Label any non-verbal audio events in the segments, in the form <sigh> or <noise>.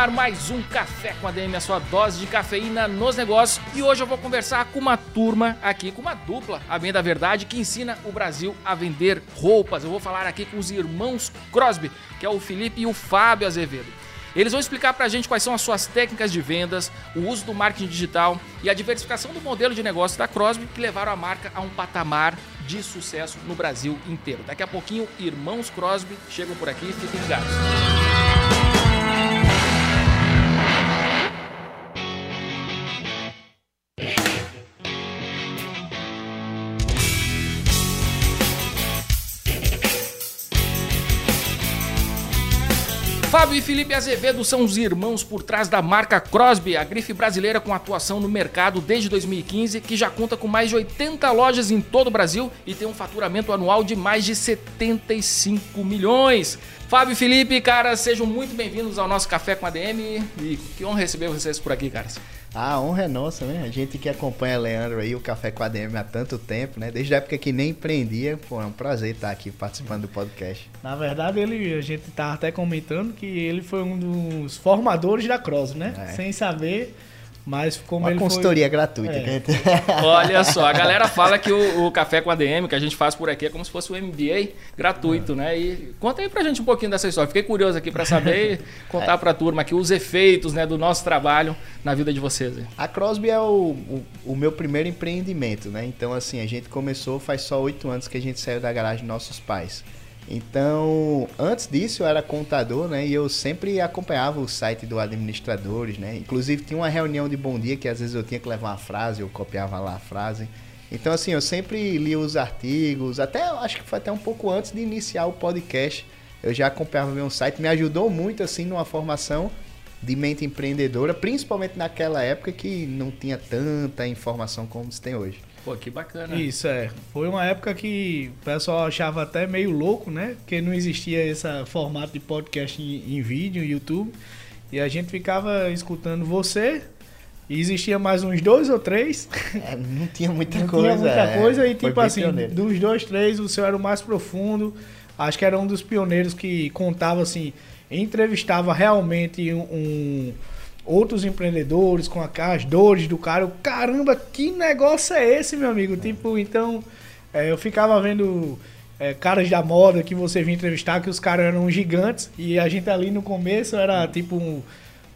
ar mais um Café com a DM, a sua dose de cafeína nos negócios. E hoje eu vou conversar com uma turma aqui, com uma dupla, a bem da verdade, que ensina o Brasil a vender roupas. Eu vou falar aqui com os irmãos Crosby, que é o Felipe e o Fábio Azevedo. Eles vão explicar pra gente quais são as suas técnicas de vendas, o uso do marketing digital e a diversificação do modelo de negócio da Crosby que levaram a marca a um patamar de sucesso no Brasil inteiro. Daqui a pouquinho, irmãos Crosby chegam por aqui, fiquem ligados. Fábio e Felipe Azevedo são os irmãos por trás da marca Crosby, a grife brasileira com atuação no mercado desde 2015, que já conta com mais de 80 lojas em todo o Brasil e tem um faturamento anual de mais de 75 milhões. Fábio e Felipe, caras, sejam muito bem-vindos ao nosso Café com a DM e que honra receber vocês por aqui, caras. A honra é nossa, né? A gente que acompanha Leandro aí, o Café com a DM há tanto tempo, né? Desde a época que nem empreendia, pô, é um prazer estar aqui participando do podcast. Na verdade, ele, a gente tá até comentando que ele foi um dos formadores da Cross, né? É. Sem saber, mas como Uma ele consultoria foi... gratuita. É. <laughs> Olha só, a galera fala que o, o Café com a DM que a gente faz por aqui é como se fosse um MBA gratuito, né? E conta aí pra gente um pouquinho dessa história. Fiquei curioso aqui pra saber e contar pra turma aqui os efeitos né, do nosso trabalho na vida de vocês. A Crosby é o, o, o meu primeiro empreendimento, né? Então, assim, a gente começou faz só oito anos que a gente saiu da garagem dos nossos pais. Então, antes disso eu era contador, né? E eu sempre acompanhava o site do Administradores, né? Inclusive tinha uma reunião de bom dia que às vezes eu tinha que levar uma frase, eu copiava lá a frase. Então, assim, eu sempre li os artigos, até acho que foi até um pouco antes de iniciar o podcast. Eu já acompanhava meu site, me ajudou muito, assim, numa formação de mente empreendedora, principalmente naquela época que não tinha tanta informação como se tem hoje. Pô, que bacana. Isso, é. Foi uma época que o pessoal achava até meio louco, né? Porque não existia esse formato de podcast em, em vídeo, YouTube. E a gente ficava escutando você. E existia mais uns dois ou três. <laughs> É, não tinha muita Não coisa. tinha muita é, coisa. E tipo assim, pioneiro. dos dois, três, o seu era o mais profundo. Acho que era um dos pioneiros que contava assim, entrevistava realmente um, um- outros empreendedores com a- as dores do cara. Eu, Caramba, que negócio é esse, meu amigo? Tipo, então é, eu ficava vendo é, caras da moda que você vinha entrevistar, que os caras eram gigantes e a gente ali no começo era tipo um,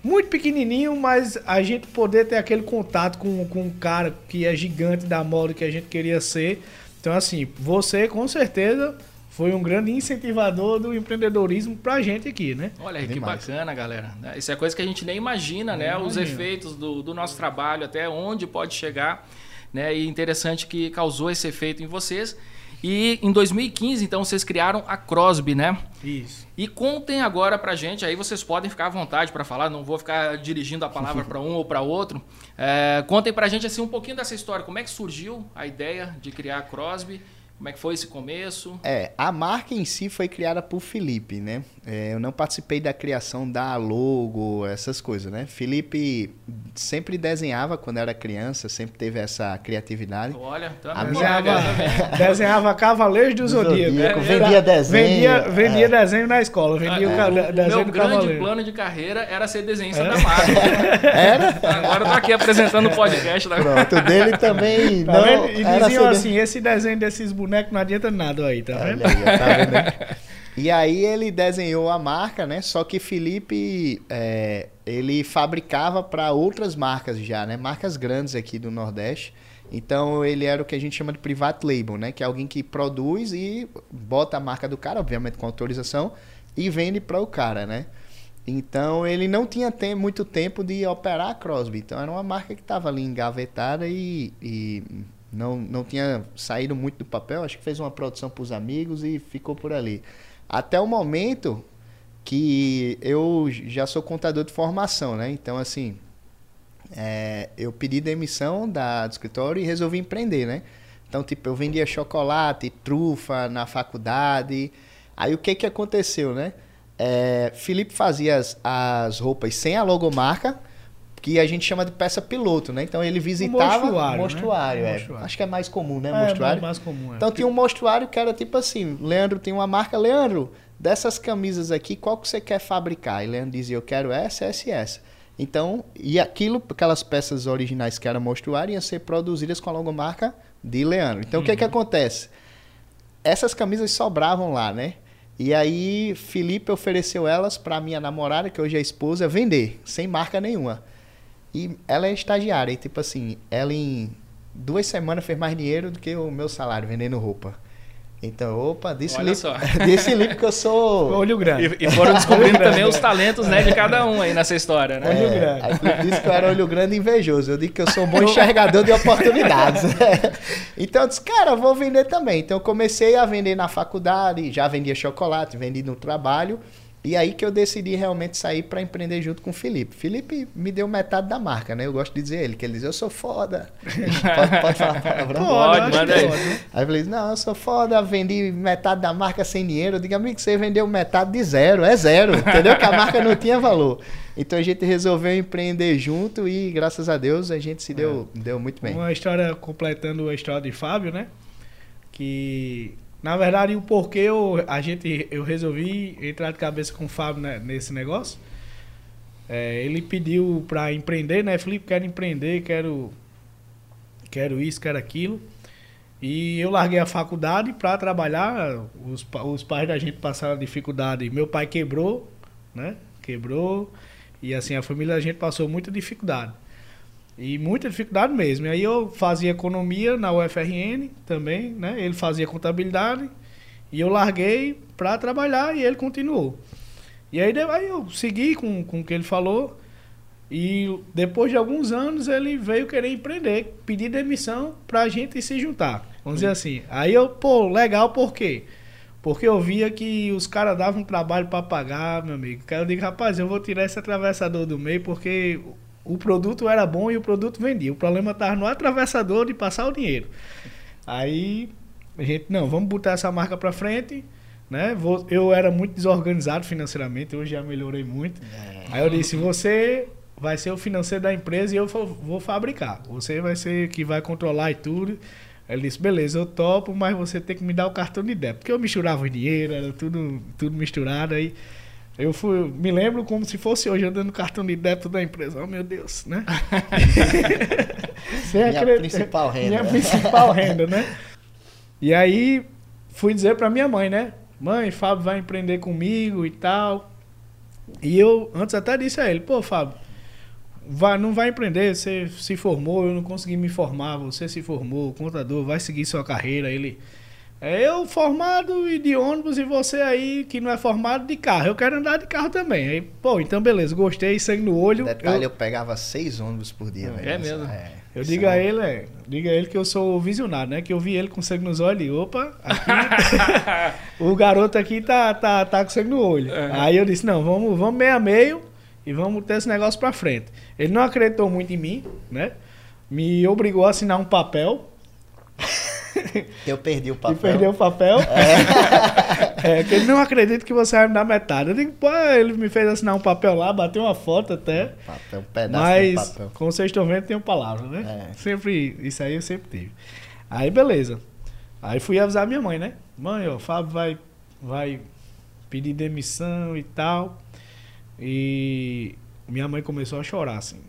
muito pequenininho, mas a gente poder ter aquele contato com, com um cara que é gigante da moda que a gente queria ser. Então, assim, você com certeza foi um grande incentivador do empreendedorismo pra gente aqui, né? Olha aí, que Demais. bacana, galera. Isso é coisa que a gente nem imagina, né? Os imagina. efeitos do, do nosso trabalho, até onde pode chegar. Né? E interessante que causou esse efeito em vocês. E em 2015, então, vocês criaram a Crosby, né? Isso. E contem agora pra gente, aí vocês podem ficar à vontade para falar, não vou ficar dirigindo a palavra para um ou para outro. É, contem pra gente assim um pouquinho dessa história, como é que surgiu a ideia de criar a Crosby, como é que foi esse começo? É, a marca em si foi criada por Felipe, né? É, eu não participei da criação da logo, essas coisas, né? Felipe sempre desenhava quando era criança, sempre teve essa criatividade. Olha, tá A um minha- colega Desenhava, também. desenhava Cavaleiros do Zodíaco. Zodíaco, É, vendia desenho, Vendia, vendia é. desenho na escola, vendia o ca- O desenho meu do grande Cavaleiro. plano de carreira era ser desenhista É? da marca. <laughs> Era? Agora eu tô aqui apresentando o podcast da Pronto, o dele também Tá não? E diziam assim, esse desenho desses bonecos não adianta nada aí, tá vendo? Aí, tá vendo aí? <laughs> E aí ele desenhou a marca, né? Só que Felipe, é, ele fabricava para outras marcas já, né? Marcas grandes aqui do Nordeste. Então ele era o que a gente chama de private label, né? Que é alguém que produz e bota a marca do cara, obviamente com autorização, e vende para o cara, né? Então ele não tinha tem- muito tempo de operar a Crosby. Então era uma marca que estava ali engavetada e, e não, não tinha saído muito do papel. Acho que fez uma produção para os amigos e ficou por ali. Até o momento que eu já sou contador de formação, né? Então, assim, é, eu pedi demissão da, do escritório e resolvi empreender, né? Então, tipo, eu vendia chocolate, trufa na faculdade. Aí o que que aconteceu, né? É, Felipe fazia as, as roupas sem a logomarca, que a gente chama de peça piloto, né? Então ele visitava mostruário, mostruário, né? é. Mostruário. Acho que é mais comum, né? É, mostruário. mais comum. É. Então tinha um mostruário que era tipo assim, Leandro tem uma marca, Leandro, dessas camisas aqui, qual que você quer fabricar? E Leandro dizia, eu quero essa, essa e essa. Então, e aquilo, aquelas peças originais que eram mostruário, iam ser produzidas com a logomarca de Leandro. Então, o que que acontece? Essas camisas sobravam lá, né? E aí, Felipe ofereceu elas para minha namorada, que hoje é esposa, vender, sem marca nenhuma. E ela é estagiária, e tipo assim, ela em duas semanas fez mais dinheiro do que o meu salário vendendo roupa. Então, opa, Lipe, só. <laughs> disse Lipe que eu sou. Olho grande. E, e foram descobrindo também os talentos né, de cada um aí nessa história, né? Olho grande. Aí disse que eu era olho grande e invejoso. Eu digo que eu sou um bom enxergador de oportunidades. <laughs> então eu disse, cara, eu vou vender também. Então eu comecei a vender na faculdade, já vendia chocolate, vendi no trabalho. E aí que eu decidi realmente sair para empreender junto com o Felipe. Felipe me deu metade da marca, né? Eu gosto de dizer ele, que ele diz, eu sou foda. <laughs> pode, pode falar palavrão? Pode, manda aí. pode. Aí eu falei, não, eu sou foda, vendi metade da marca sem dinheiro. Eu digo, amigo, você vendeu metade de zero, é zero, <laughs> entendeu? Que a marca não tinha valor. Então a gente resolveu empreender junto e, graças a Deus, a gente se deu, deu muito bem. Uma história completando a história de Fábio, né? Que na verdade o porquê eu, a gente eu resolvi entrar de cabeça com o Fábio né, nesse negócio. É, ele pediu para empreender, né? Felipe, quero empreender, quero quero isso, quero aquilo. E eu larguei a faculdade para trabalhar. Os, os pais da gente passaram dificuldade. Meu pai quebrou, né? Quebrou. E assim, a família da gente passou muita dificuldade. E muita dificuldade mesmo. E aí eu fazia economia na UFRN também, né? Ele fazia contabilidade. E eu larguei para trabalhar e ele continuou. E aí, aí eu segui com, com o que ele falou. E depois de alguns anos ele veio querer empreender, pedir demissão pra gente se juntar. Vamos dizer assim. Aí eu, pô, legal, por quê? Porque eu via que os caras davam trabalho pra pagar, meu amigo. Eu digo, rapaz, eu vou tirar esse atravessador do meio porque o produto era bom e o produto vendia. O problema estava no atravessador de passar o dinheiro. Aí a gente, não, vamos botar essa marca pra frente. Né? Vou- eu era muito desorganizado financeiramente, hoje já melhorei muito. Aí eu disse, você vai ser o financeiro da empresa e eu vou, vou fabricar. Você vai ser que vai controlar e tudo. Ele disse, beleza, eu topo, mas você tem que me dar o cartão de débito. Porque eu misturava o dinheiro, era tudo, tudo misturado. Aí eu fui, me lembro como se fosse hoje, eu dando cartão de débito da empresa. Oh, meu Deus, né? <laughs> Minha acreditar- principal renda. Minha principal renda, né? E aí fui dizer pra minha mãe, né? Mãe, Fábio vai empreender comigo e tal. E eu antes até disse a ele, pô, Fábio, vai, não vai empreender, você se formou, eu não consegui me formar, você se formou, contador, vai seguir sua carreira. Ele, eu formado e de ônibus e você aí que não é formado de carro. Eu quero andar de carro também. Aí, pô, então beleza, gostei, sangue no olho. Detalhe, eu- eu, pegava seis ônibus por dia, velho. É mesmo? eu Isso digo a é- ele, é, diga a ele que eu sou visionário, né? Que eu vi ele com sangue nos olhos e opa, aqui, <laughs> o garoto aqui tá, tá, tá com sangue no olho. É. Aí eu disse, não, vamos, vamos meio a meio e vamos ter esse negócio pra frente. Ele não acreditou muito em mim, né? Me obrigou a assinar um papel <laughs> Eu perdi o e papel. perdeu o papel. <laughs> É, que ele não acredita que você vai me dar metade. Eu digo, pô, ele me fez assinar um papel lá, bateu uma foto até. Papel, um pedaço Mas, de papel. como vocês estão vendo, tem uma palavra, né? É. Sempre, isso aí eu sempre tive. Aí, beleza. Aí fui avisar minha mãe, né? Mãe, ó, o Fábio vai, vai pedir demissão e tal. E minha mãe começou a chorar, assim.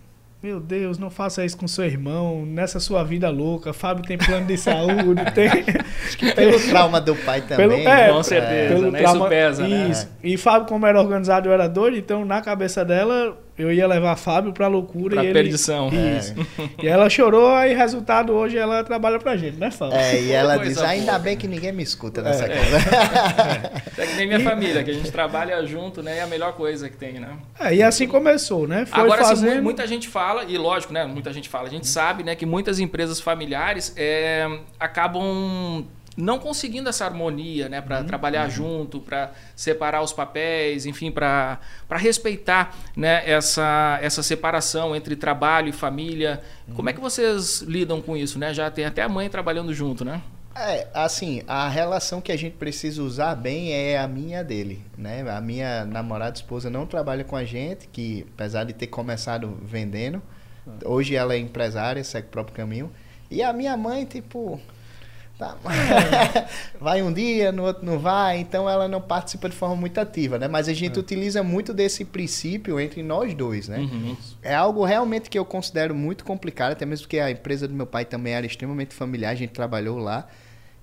Meu Deus, não faça isso com seu irmão, nessa sua vida louca. Fábio tem plano de saúde, <laughs> tem... Acho que pelo trauma do pai também. Pelo- é, Com certeza, né? Isso pesa, né? Isso. E Fábio, como era organizado, eu era doido, então na cabeça dela, eu ia levar Fábio pra loucura Pra e ele... perdição. Isso. E ela chorou, aí resultado, hoje ela trabalha pra gente, né, Fábio? É, e ela Coisa diz, ainda boa. bem que ninguém me escuta nessa É. casa. É que nem minha família, que a gente trabalha junto, né? É a melhor coisa que tem, né? É, e assim começou, né? Foi Agora, assim, fazendo... mu- muita gente fala, e lógico, né? Muita gente fala, a gente sabe, né, que muitas empresas familiares é, acabam não conseguindo essa harmonia, né, para trabalhar junto, para separar os papéis, enfim, para respeitar, né, essa, essa separação entre trabalho e família. Como é que vocês lidam com isso, né? Já tem até a mãe trabalhando junto, né? É, assim, a relação que a gente precisa usar bem é a minha dele, né? A minha namorada, esposa, não trabalha com a gente, que apesar de ter começado vendendo, hoje ela é empresária, segue o próprio caminho. E a minha mãe, tipo, tá, <laughs> vai um dia, no outro não vai, então ela não participa de forma muito ativa, né? Mas a gente é. utiliza muito desse princípio entre nós dois, né? Uhum. É algo realmente que eu considero muito complicado, até mesmo porque a empresa do meu pai também era extremamente familiar, a gente trabalhou lá.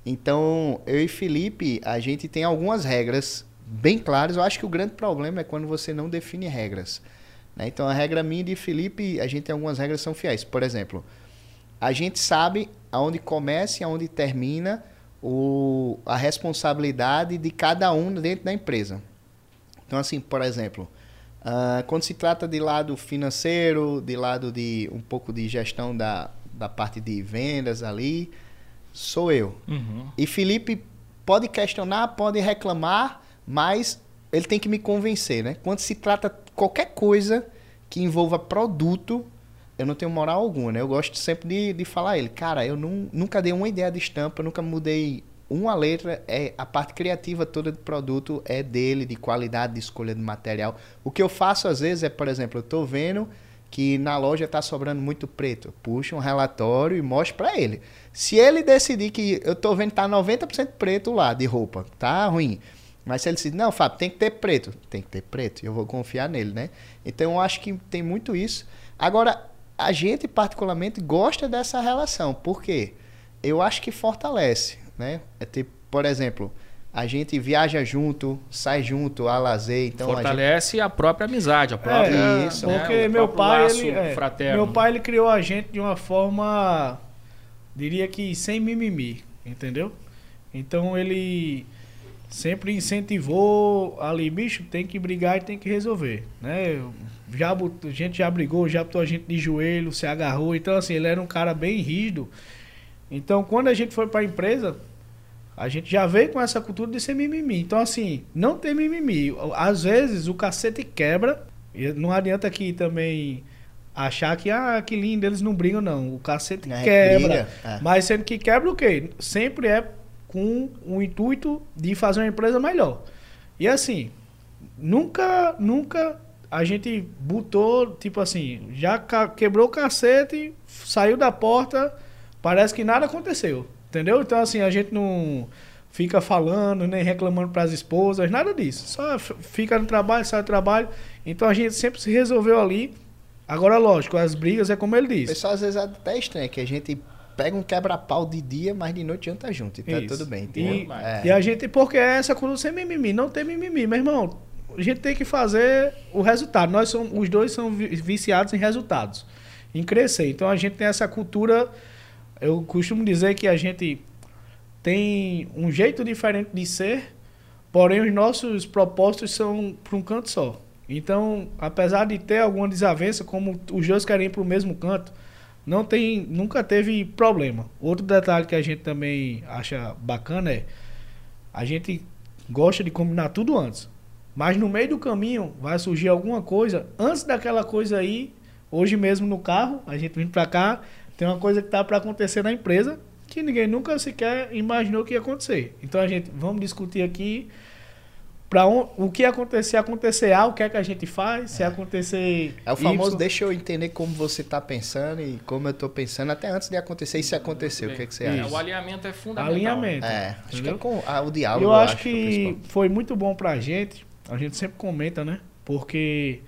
Então, eu e Felipe, a gente tem algumas regras bem claras. Eu acho que o grande problema é quando você não define regras. Né? Então, a regra minha e de Felipe, a gente tem algumas regras que são fiéis. Por exemplo, a gente sabe aonde começa e aonde termina o, a responsabilidade de cada um dentro da empresa. Então, assim, por exemplo, uh, quando se trata de lado financeiro, de lado de um pouco de gestão da, da parte de vendas ali, sou eu. Uhum. E Felipe pode questionar, pode reclamar, mas ele tem que me convencer, né? Quando se trata qualquer coisa que envolva produto, eu não tenho moral alguma, né? Eu gosto sempre de, de falar a ele, cara, eu não, nunca dei uma ideia de estampa, nunca mudei uma letra, é a parte criativa toda do produto é dele, de qualidade, de escolha de material. O que eu faço às vezes é, por exemplo, eu estou vendo que na loja está sobrando muito preto. Puxa um relatório e mostra para ele. Se ele decidir que eu estou vendo que tá 90% preto lá de roupa, tá ruim. Mas se ele decidir, não, Fábio, tem que ter preto. Tem que ter preto. Eu vou confiar nele, né? Então eu acho que tem muito isso. Agora, a gente particularmente gosta dessa relação. Por quê? Eu acho que fortalece, né? É tipo, por exemplo, a gente viaja junto, sai junto, a lazer. Então Fortalece a, gente... a própria amizade, a própria. É, isso, né? porque meu pai, ele, é, meu pai ele criou a gente de uma forma, diria que sem mimimi, entendeu? Então ele sempre incentivou ali, bicho, tem que brigar e tem que resolver, né? Já a gente já brigou, já botou a gente de joelho, se agarrou. Então assim, ele era um cara bem rígido. Então quando a gente foi para a empresa a gente já veio com essa cultura de ser mimimi. Então, assim, não tem mimimi. Às vezes o cacete quebra. E não adianta aqui também achar que, ah, que lindo, eles não brigam, não. O cacete é, quebra. É. Mas sendo que quebra o quê? Sempre é com o intuito de fazer uma empresa melhor. E assim, nunca, nunca a gente botou, tipo assim, já quebrou o cacete, saiu da porta, parece que nada aconteceu. Entendeu? Então, assim, a gente não fica falando, nem reclamando para as esposas, nada disso. Só fica no trabalho, sai do trabalho. Então a gente sempre se resolveu ali. Agora, lógico, as brigas é como ele disse. O pessoal às vezes é até estranho, que a gente pega um quebra-pau de dia, mas de noite janta junto. E tá tudo bem. E, é. e, a gente, porque é essa quando sem mimimi, não tem mimimi, meu irmão. A gente tem que fazer o resultado. Nós somos, os dois são viciados em resultados, em crescer. Então a gente tem essa cultura eu costumo dizer que a gente tem um jeito diferente de ser, porém os nossos propósitos são para um canto só. Então, apesar de ter alguma desavença, como os dois querem ir para o mesmo canto, não tem, nunca teve problema. Outro detalhe que a gente também acha bacana é a gente gosta de combinar tudo antes. Mas no meio do caminho vai surgir alguma coisa. Antes daquela coisa aí, hoje mesmo no carro, a gente vindo para cá, tem uma coisa que tá para acontecer na empresa que ninguém nunca sequer imaginou que ia acontecer. Então a gente vamos discutir aqui para o que acontecer acontecer A, o que é que a gente faz, se é. acontecer É o famoso y. deixa eu entender como você está pensando e como eu estou pensando até antes de acontecer e se acontecer, o que é que você acha? O alinhamento é fundamental. Alinhamento. É, acho que é com o diálogo. Eu, eu acho, acho que foi muito bom para a gente. A gente sempre comenta, né? Porque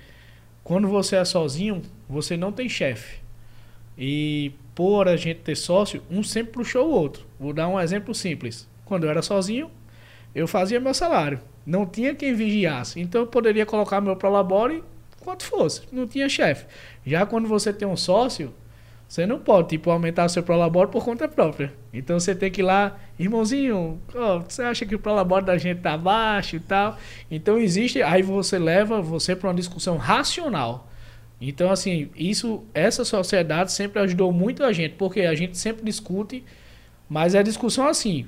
quando você é sozinho, você não tem chefe. E por a gente ter sócio, um sempre puxou o outro. Vou dar um exemplo simples. Quando eu era sozinho, eu fazia meu salário. Não tinha quem vigiasse. Então eu poderia colocar meu prolabore quanto fosse. Não tinha chefe. Já quando você tem um sócio, você não pode, tipo, aumentar seu prolabore por conta própria. Então você tem que ir lá, irmãozinho, oh, você acha que o prolabore da gente tá baixo e tal? Então existe, aí você leva você para uma discussão racional. Então, assim, isso, essa sociedade sempre ajudou muito a gente, porque a gente sempre discute, mas é discussão assim.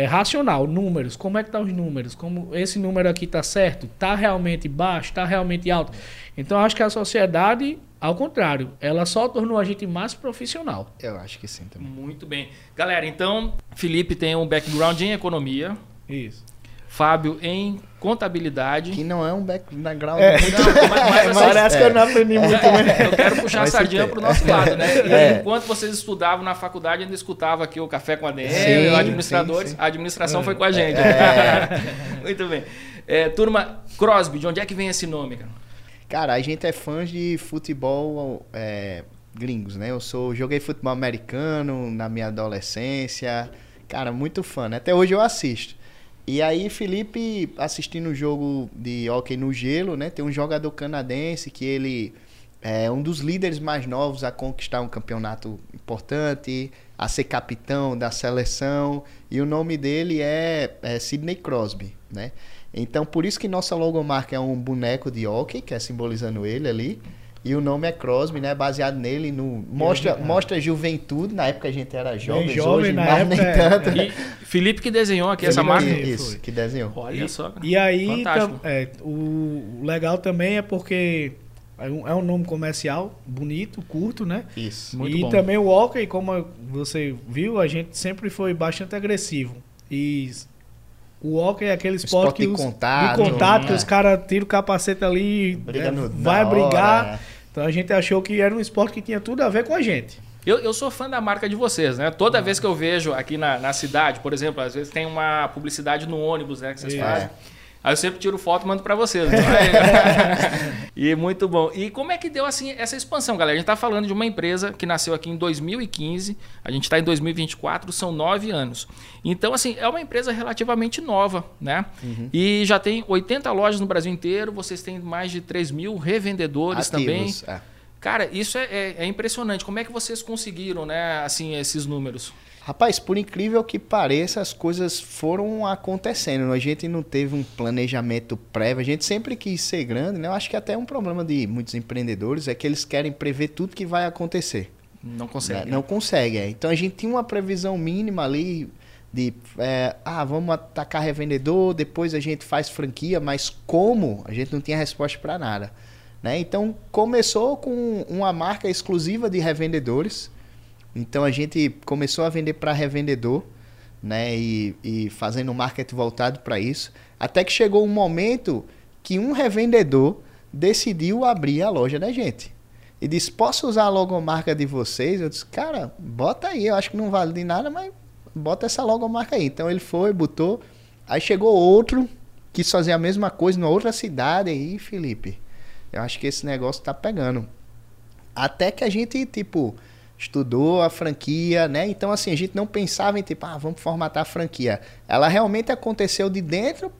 É, racional, números. Como é que tá os números? Como esse número aqui tá certo? Tá realmente baixo? Tá realmente alto? Então acho que a sociedade, ao contrário, ela só tornou a gente mais profissional. Eu acho que sim também. Muito bem. Galera, então, Felipe tem um background em economia, Isso. Fábio em contabilidade. Que não é um background É. muito Não, mas- mas assim, Parece que eu não aprendi muito. É, eu quero puxar a Mas sardinha tem. pro nosso lado, né? E <laughs> É. enquanto vocês estudavam na faculdade, ainda escutava aqui o Café com a DM, Sim, o administradores. sim, sim. A administração foi com a gente. <laughs> Muito bem. É, turma, Crosby, de onde é que vem esse nome, cara? Cara, a gente é fã de futebol é, gringos, né? Eu sou, joguei futebol americano na minha adolescência. Cara, muito fã, né? Até hoje eu assisto. E aí, Felipe, assistindo o jogo de hockey no gelo, né? Tem um jogador canadense que ele é um dos líderes mais novos a conquistar um campeonato importante, a ser capitão da seleção. E o nome dele é, é Sidney Crosby, né? Então, por isso que nossa logomarca é um boneco de hockey, que é simbolizando ele ali. E o nome é Crosby, né? Baseado nele no. Mostra, é. mostra juventude. Na época a gente era jovem, jovem, hoje na mas época, nem é. tanto. E Felipe que desenhou aqui essa Felipe, marca. Foi. Isso, que desenhou. Olha só. cara. E aí, Fantástico. tam- é, o legal também é porque é um, é um nome comercial, bonito, curto, né? Isso. Muito e bom. também o hockey, como você viu, a gente sempre foi bastante agressivo. E o hockey é aquele esporte, Esporte que de os, contato, de contato que né? os caras tiram o capacete ali, Briga é, no- vai brigar. hora, Então a gente achou que era um esporte que tinha tudo a ver com a gente. Eu, eu sou fã da marca de vocês, né? Toda vez que eu vejo aqui na, na cidade, por exemplo, às vezes tem uma publicidade no ônibus, né? Que vocês É. fazem. Aí eu sempre tiro foto e mando pra vocês. <laughs> né? e muito bom. E como é que deu assim essa expansão, galera? A gente tá falando de uma empresa que nasceu aqui em 2015, a gente tá em 2024, são nove anos. Então, assim, é uma empresa relativamente nova, né? E já tem 80 lojas no Brasil inteiro, vocês têm mais de 3 mil revendedores também. Ativos, é. Cara, isso é, é- é impressionante. Como é que vocês conseguiram, né, assim, esses números? Rapaz, por incrível que pareça, as coisas foram acontecendo. A gente não teve um planejamento prévio. A gente sempre quis ser grande, né? Eu acho que até um problema de muitos empreendedores é que eles querem prever tudo que vai acontecer. Não né? consegue. Não conseguem. é. Então a gente tinha uma previsão mínima ali de, é, ah, vamos atacar revendedor, depois a gente faz franquia, mas como? A gente não tinha resposta para nada. Né? Então começou com uma marca exclusiva de revendedores. Então a gente começou a vender para revendedor, né? E, e fazendo um marketing voltado para isso. Até que chegou um momento que um revendedor decidiu abrir a loja da gente. E disse: Posso usar a logomarca de vocês? Eu disse: Cara, bota aí. Eu acho que não vale de nada, mas bota essa logomarca aí. Então ele foi, botou. Aí chegou outro, quis fazer a mesma coisa numa outra cidade. Aí, Felipe, eu acho que esse negócio tá pegando. Até que a gente, tipo, estudou a franquia, né? Então, assim, a gente não pensava em, tipo, ah, vamos formatar a franquia. Ela realmente aconteceu de dentro,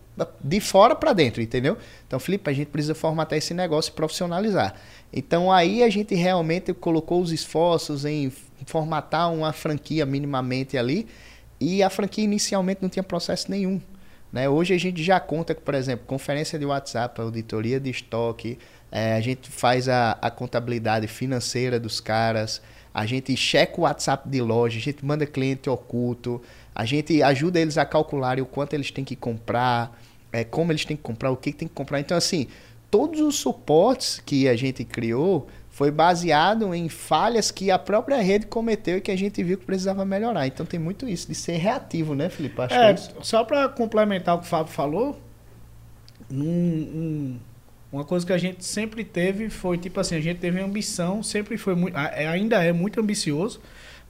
de fora para dentro, entendeu? Então, Felipe, a gente precisa formatar esse negócio e profissionalizar. Então, aí a gente realmente colocou os esforços em formatar uma franquia minimamente ali. E a franquia inicialmente não tinha processo nenhum. Né? Hoje a gente já conta com, por exemplo, conferência de WhatsApp, auditoria de estoque, eh, a gente faz a, a contabilidade financeira dos caras, a gente checa o WhatsApp de loja, a gente manda cliente oculto, a gente ajuda eles a calcularem o quanto eles têm que comprar, eh, como eles têm que comprar, o que tem que comprar. Então, assim, todos os suportes que a gente criou foi baseado em falhas que a própria rede cometeu e que a gente viu que precisava melhorar. Então tem muito isso, de ser reativo, né, Felipe? Acho É, é só para complementar o que o Fábio falou, um- um- uma coisa que a gente sempre teve foi tipo assim, a gente teve ambição, sempre foi muito, é- ainda é muito ambicioso,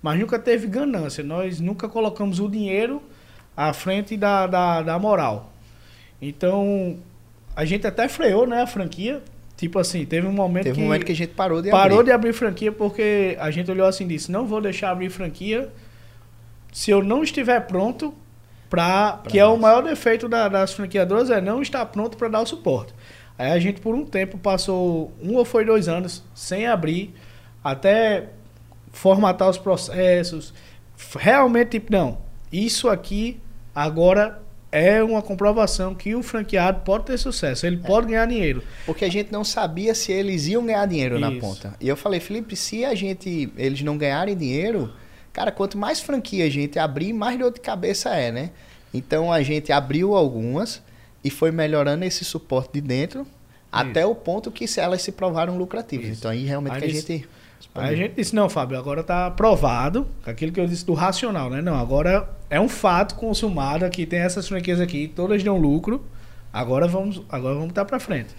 mas nunca teve ganância. Nós nunca colocamos o dinheiro à frente da, da, da moral. Então, a gente até freou, né, a franquia. Tipo assim, teve um momento Teve que um momento que a gente parou de parou abrir. de abrir franquia porque a gente olhou assim e disse: não vou deixar abrir franquia se eu não estiver pronto para que é o maior defeito da- das franqueadoras é não estar pronto para dar o suporte. Aí a gente por um tempo passou um ou foi dois anos sem abrir até formatar os processos. Realmente tipo não, isso aqui agora é uma comprovação que o franqueado pode ter sucesso, ele pode ganhar dinheiro. Porque a gente não sabia se eles iam ganhar dinheiro na Isso. ponta. E eu falei, Felipe, se a gente eles não ganharem dinheiro, cara, quanto mais franquia a gente abrir, mais dor de cabeça é, né? Então a gente abriu algumas e foi melhorando esse suporte de dentro até o ponto que elas se provaram lucrativas. Isso. Então aí realmente Aí que a eles- gente. Aí a gente disse, não, Fábio, agora tá provado, aquilo que eu disse do racional, né? Não, agora é um fato consumado que tem essas franquias aqui, todas dão lucro, agora vamos agora vamos estar para frente.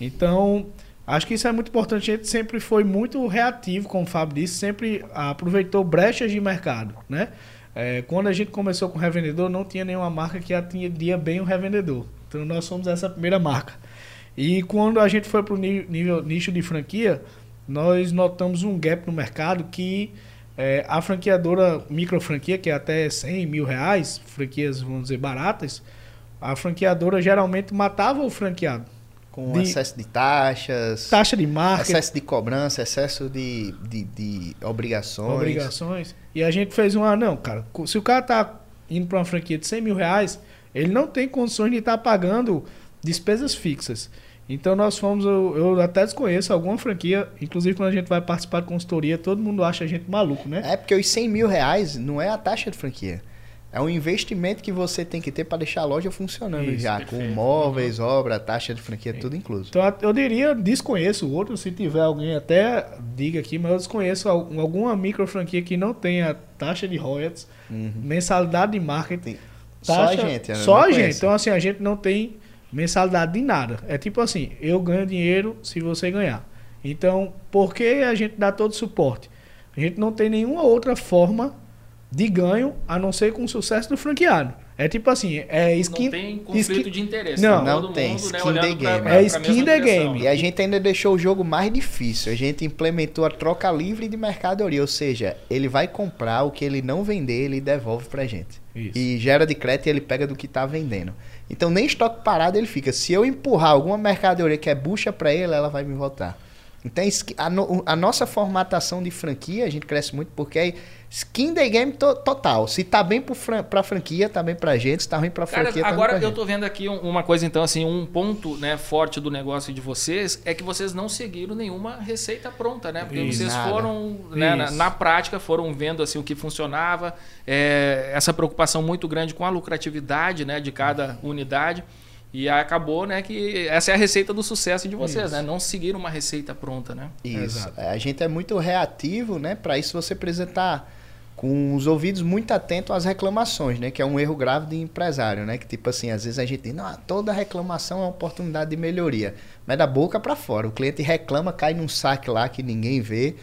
Então, acho que isso é muito importante, a gente sempre foi muito reativo, como o Fábio disse, sempre aproveitou brechas de mercado, né? É, quando a gente começou com o revendedor, não tinha nenhuma marca que atendia bem o revendedor. Então, nós somos essa primeira marca. E quando a gente foi para o nível nicho de franquia, nós notamos um gap no mercado que é, a franqueadora micro franquia, que é até 100 mil reais, franquias, vamos dizer, baratas, a franqueadora geralmente matava o franqueado. Com De- excesso de taxas, Taxa de marketing, excesso de cobrança, excesso de, de, de obrigações. obrigações. E a gente fez um, ah, não, cara, se o cara tá indo para uma franquia de 100 mil reais, ele não tem condições de estar pagando despesas fixas. Então nós fomos, eu, eu até desconheço alguma franquia, inclusive quando a gente vai participar de consultoria, todo mundo acha a gente maluco, né? É porque os 100 mil reais não é a taxa de franquia. É um investimento que você tem que ter para deixar a loja funcionando Isso, já, perfeito. com móveis, obra, taxa de franquia, tudo incluso. Então eu diria, desconheço o outro, se tiver alguém até diga aqui, mas eu desconheço al- alguma micro franquia que não tenha taxa de royalties, Uhum. mensalidade de marketing. Tem- Só a taxa- gente. eu Só a gente. conheço. Então assim, a gente não tem mensalidade de nada. É tipo assim, eu ganho dinheiro se você ganhar. Então, por que a gente dá todo o suporte? A gente não tem nenhuma outra forma de ganho a não ser com o sucesso do franqueado. É tipo assim, é skin, não tem conflito skin- de interesse. Não, não tem. mundo, né, Skin olhando the game. pra- É pra skin the direção. game. E a gente ainda deixou o jogo mais difícil. A gente implementou a troca livre de mercadoria, ou seja, ele vai comprar o que ele não vender, ele devolve pra gente. Isso. E gera de crédito e ele pega do que tá vendendo. Então nem estoque parado ele fica. Se eu empurrar alguma mercadoria que é bucha pra ele, ela vai me voltar. Então esqui- a, no- a nossa formatação de franquia, a gente cresce muito porque é skin the game to- total. Se tá bem pro fran pra franquia, tá bem pra gente. Se tá ruim pra Cara, franquia, tá agora ruim pra eu gente. tô vendo aqui um- uma coisa, então, assim, um ponto né, forte do negócio de vocês é que vocês não seguiram nenhuma receita pronta, né? Porque Isso. vocês Nada. foram, né, na, na prática, foram vendo assim o que funcionava, é, essa preocupação muito grande com a lucratividade né, de cada unidade. E acabou, né, que essa é a receita do sucesso de vocês, Isso. né? Não seguiram uma receita pronta, né? Isso. Exato. A gente é muito reativo, né? Para isso você precisa estar com os ouvidos muito atentos às reclamações, né? Que é um erro grave de empresário, né? Que tipo assim, às vezes a gente não, toda reclamação é uma oportunidade de melhoria. Mas da boca para fora. O cliente reclama, cai num saque lá que ninguém vê.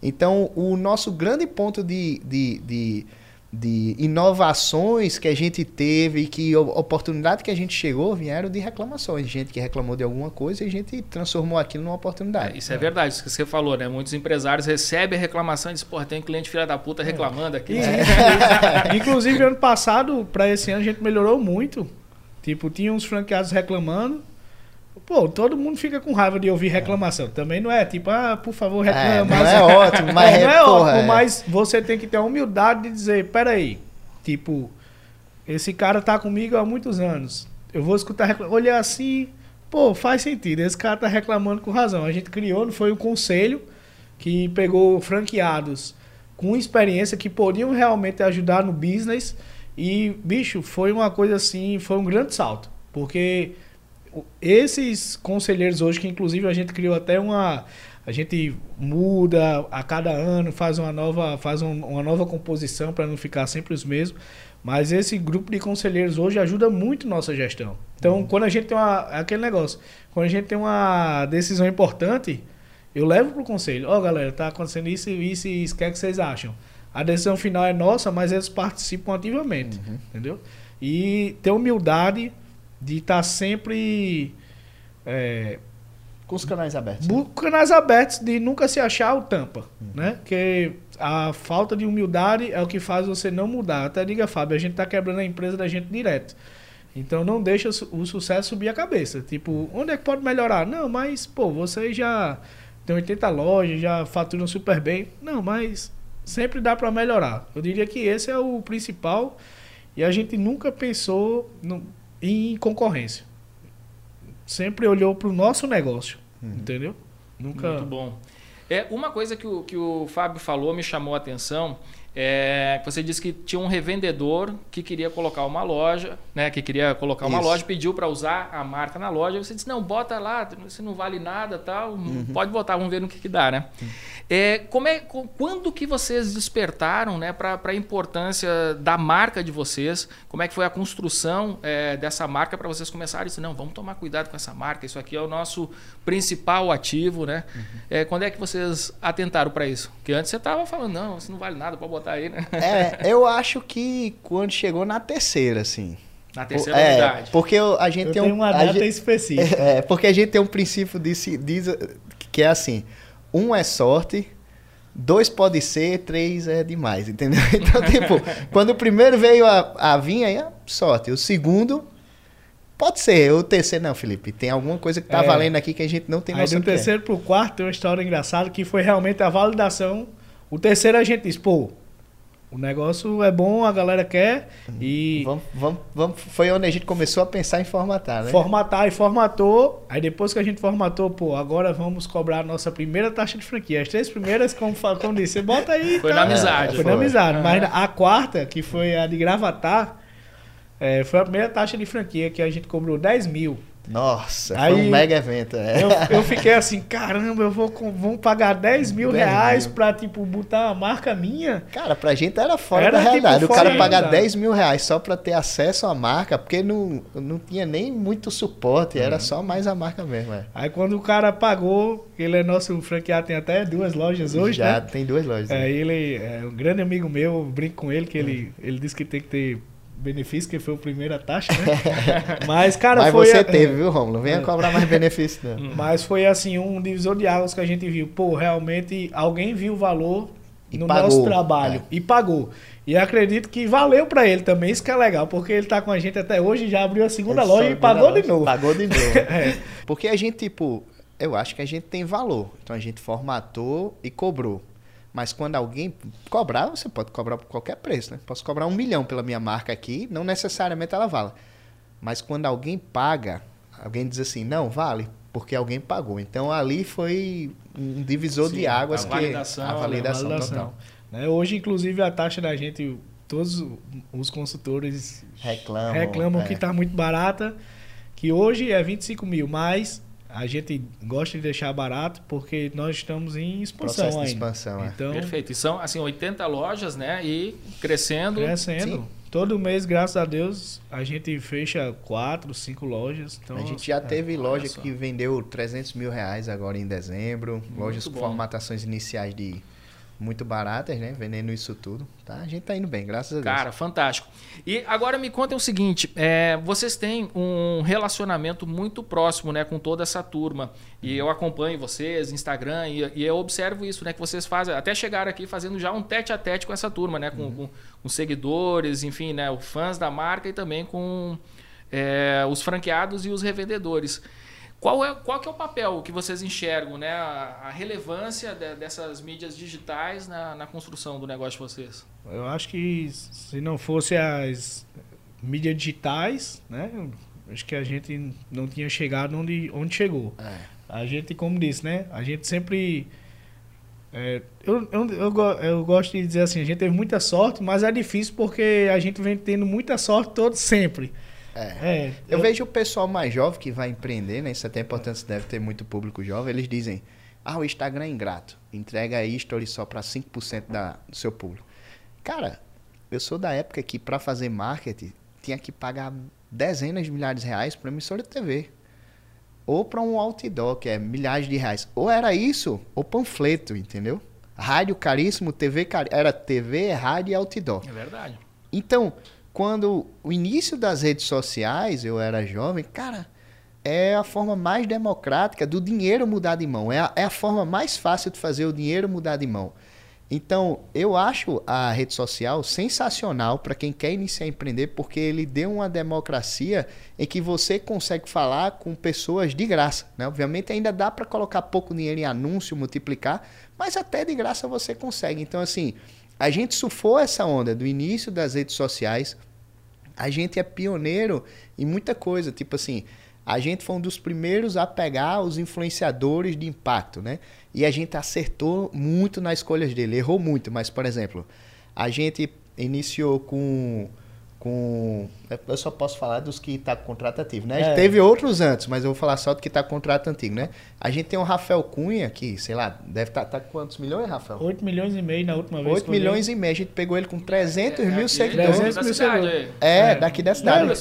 Então, o nosso grande ponto de, de, de, de inovações que a gente teve e que oportunidade que a gente chegou vieram de reclamações. Gente que reclamou de alguma coisa e a gente transformou aquilo numa oportunidade. É, isso é verdade, isso que você falou, né? Muitos empresários recebem a reclamação e dizem, pô, tem cliente filha da puta reclamando aqui. Né? <laughs> Inclusive, ano passado, para esse ano, a gente melhorou muito. Tipo, tinha uns franqueados reclamando. Pô, todo mundo fica com raiva de ouvir reclamação. Também não é tipo, ah, por favor, É, reclama. não é ótimo, mas <laughs> não é, é porra, ótimo, é. mas você tem que ter a humildade de dizer, peraí, tipo, esse cara tá comigo há muitos anos. Eu vou escutar reclamar. Olhar assim, pô, faz sentido. Esse cara tá reclamando com razão. A gente criou, não foi um conselho que pegou franqueados com experiência que podiam realmente ajudar no business. E, bicho, foi uma coisa assim, foi um grande salto. Porque esses conselheiros hoje, que inclusive a gente criou até uma. A gente muda a cada ano, faz uma nova, faz um- uma nova composição para não ficar sempre os mesmos. Mas esse grupo de conselheiros hoje ajuda muito nossa gestão. Então, quando a gente tem uma. é aquele negócio. Quando a gente tem uma decisão importante, eu levo pro conselho. Ó, galera, tá acontecendo isso e isso e isso. O que é que vocês acham? A decisão final é nossa, mas eles participam ativamente. Entendeu? E ter humildade de estar sempre. é, Com os canais abertos. Bu- canais abertos de nunca se achar o tampa, né? Que a falta de humildade é o que faz você não mudar. Até diga, Fábio, a gente tá quebrando a empresa da gente direto. Então não deixa o su- o sucesso subir a cabeça. Tipo, onde é que pode melhorar? Não, mas, pô, vocês já tem 80 lojas, já faturam super bem. Não, mas sempre dá para melhorar. Eu diria que esse é o principal e a gente nunca pensou no- em concorrência. Sempre olhou para o nosso negócio, entendeu? Nunca. Muito bom. É, uma coisa que o, que o Fábio falou me chamou a atenção É, você disse que tinha um revendedor que queria colocar uma loja, né? Que queria colocar uma Isso. loja, pediu para usar a marca na loja. Você disse não, bota lá, isso não vale nada, tal. Uhum. Pode botar, vamos ver no que, que dá, né? É, como é, quando que vocês despertaram, né, para a importância da marca de vocês? Como é que foi a construção é, dessa marca para vocês começarem a dizer, não, vamos tomar cuidado com essa marca. Isso aqui é o nosso principal ativo, né? É, quando é que vocês atentaram para isso? Porque antes você estava falando, não, isso não vale nada, pode botar aí, né? É, eu acho que quando chegou na terceira, assim. Na terceira é, unidade. Porque a gente Eu tem tenho um. uma data gente- específica. <laughs> É, porque a gente tem um princípio de, diz, que é assim: um é sorte, dois pode ser, três é demais, entendeu? <laughs> Então, tipo, quando o primeiro veio a, a vinha, aí é sorte. O segundo, pode ser. O terceiro, não, Felipe, tem alguma coisa que tá É. valendo aqui que a gente não tem Aí noção do do é. terceiro pro quarto tem uma história engraçada que foi realmente a validação. O terceiro a gente disse, pô, o negócio é bom, a galera quer e Vamos, vamos, vamos, foi onde a gente começou a pensar em formatar, né? formatar e formatou. Aí depois que a gente formatou, pô, agora vamos cobrar a nossa primeira taxa de franquia. As três primeiras, como, como disse, você bota aí. Foi tá? na amizade. Foi na amizade. Mas a quarta, que foi a de Gravatar, é, foi a primeira taxa de franquia que a gente cobrou 10 mil. Nossa, Aí- foi um mega evento. É. Eu, eu fiquei assim, caramba, eu vou vão pagar 10 mil 10 reais pra, tipo, botar uma marca minha. Cara, pra gente era fora Era, da tipo, realidade. o fora cara pagar realidade. 10 mil reais só pra ter acesso à marca, porque não, não tinha nem muito suporte, era só mais a marca mesmo. É. Aí quando o cara pagou, ele é nosso franqueado, tem até duas lojas hoje, Já né? tem duas lojas. É, né? ele é um grande amigo meu, eu brinco com ele, que ele, ele disse que tem que ter benefício, que foi o primeiro a taxa, né? <laughs> Mas, cara, Mas foi. você a- teve, viu, Romulo? Venha É. cobrar mais benefício, não. <laughs> Mas foi assim, um divisor de águas que a gente viu. Pô, realmente alguém viu o valor E no pagou. nosso trabalho e pagou. E acredito que valeu pra ele também, isso que é legal, porque ele tá com a gente até hoje, já abriu a segunda Ele loja e pagou na de loja. novo. Pagou de novo. <laughs> É. Porque a gente, tipo, eu acho que a gente tem valor. Então a gente formatou e cobrou. Mas quando alguém cobrar, você pode cobrar por qualquer preço, né? Posso cobrar um milhão pela minha marca aqui, não necessariamente ela vale. Mas quando alguém paga, alguém diz assim, não, vale, porque alguém pagou. Então ali foi um divisor Sim, de águas a que validação, a validação, Validação. total. Né, Hoje, inclusive, a taxa da gente, todos os consultores Reclamam. reclamam é. que está muito barata, que hoje é 25 mil, mas a gente gosta de deixar barato porque nós estamos em expansão processo ainda. expansão, é. Então, Perfeito. E são, assim, 80 lojas, né? E crescendo. crescendo. Sim. Todo mês, graças a Deus, a gente fecha quatro, cinco lojas. Então, a gente já teve olha loja que vendeu 300 mil reais agora em dezembro. lojas com bom. formatações iniciais de muito baratas, né? Vendendo isso tudo. Tá? A gente tá indo bem, graças a Deus. Cara, fantástico. E agora me contem o seguinte: é, vocês têm um relacionamento muito próximo né, com toda essa turma. E eu acompanho vocês, Instagram, e, e eu observo isso, né? Que vocês fazem, até chegaram aqui fazendo já um tete a tete com essa turma, né? Com, com, com seguidores, enfim, né? Os fãs da marca e também com é, os franqueados e os revendedores. Qual é, qual que é o papel que vocês enxergam, né? A, a relevância de- dessas mídias digitais na, na construção do negócio de vocês? eu acho que se não fosse as mídias digitais, né? Acho que a gente não tinha chegado onde, onde chegou. É. A gente, como disse, né? A gente sempre. é, eu, eu, eu, eu gosto de dizer assim, a gente teve muita sorte, mas é difícil porque a gente vem tendo muita sorte todo sempre. É. É, Eu vejo o pessoal mais jovem que vai empreender, né? Isso até é importante, deve ter muito público jovem. Eles dizem: Ah, o Instagram é ingrato. Entrega a history só para 5% da, do seu público. Cara, eu sou da época que para fazer marketing tinha que pagar dezenas de milhares de reais para emissora de TV. Ou para um outdoor, que é milhares de reais. Ou era isso, ou panfleto, entendeu? Rádio caríssimo, TV caríssimo. Era TV, rádio e outdoor. É verdade. Então, quando o início das redes sociais, eu era jovem, cara, é a forma mais democrática do dinheiro mudar de mão. É a, é a forma mais fácil de fazer o dinheiro mudar de mão. Então, eu acho a rede social sensacional para quem quer iniciar a empreender, porque ele deu uma democracia em que você consegue falar com pessoas de graça. Né? Obviamente, ainda dá para colocar pouco dinheiro em anúncio, multiplicar, mas até de graça você consegue. Então, assim, a gente surfou essa onda do início das redes sociais. A gente é pioneiro em muita coisa. Tipo assim, a gente foi um dos primeiros a pegar os influenciadores de impacto, né? E a gente acertou muito nas escolhas dele. Errou muito, mas, por exemplo, A gente iniciou com com. Eu só posso falar dos que tá com contrato ativo, né? É. Teve outros antes, mas eu vou falar só do que tá com contrato antigo, né? A gente tem o Rafael Cunha, que, sei lá, deve estar tá, tá com quantos milhões, Rafael? 8 milhões e meio na última vez. 8 milhões e meio. A gente pegou ele com 300 é, mil seguidores. 300 mil seguidores. É, é, daqui da cidade.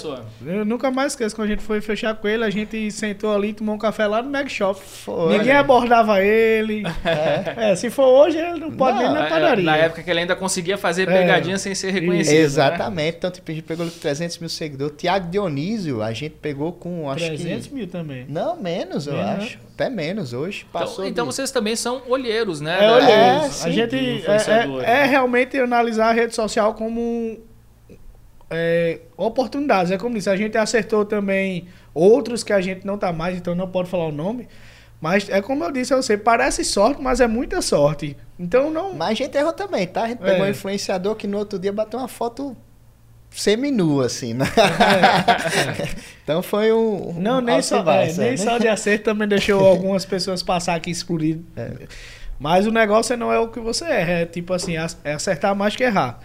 Eu nunca mais esqueço quando a gente foi fechar com ele, a gente sentou ali, tomou um café lá no Mag Shop. Foi, Ninguém abordava ele. É. é. se for hoje, ele não pode não, nem na é, padaria. Na época que ele ainda conseguia fazer pegadinha sem ser reconhecido. Né? Exatamente. Né? Então, tipo, gente pegou ele com 300 mil seguidores. Tiago Dionísio, a gente pegou com, acho 300 que... mil também. Não, menos, eu menos. acho. Até menos hoje. Então, passou então, então de... vocês também são olheiros, né? É, olheiros. É, a gente é, é, é, realmente analisar a rede social como é, oportunidades. É como disse, a gente acertou também outros que a gente não tá mais, então não pode falar o nome. Mas é como eu disse a você, parece sorte, mas é muita sorte. Então não. Mas a gente errou também, tá? A gente pegou é. um influenciador que no outro dia bateu uma foto seminu, assim, né? É. <laughs> então foi um. Não, nem, só, é, nem né? só de acerto também deixou <laughs> algumas pessoas passar aqui excluído. É. Mas o negócio não é o que você é, é tipo assim, é acertar mais que errar.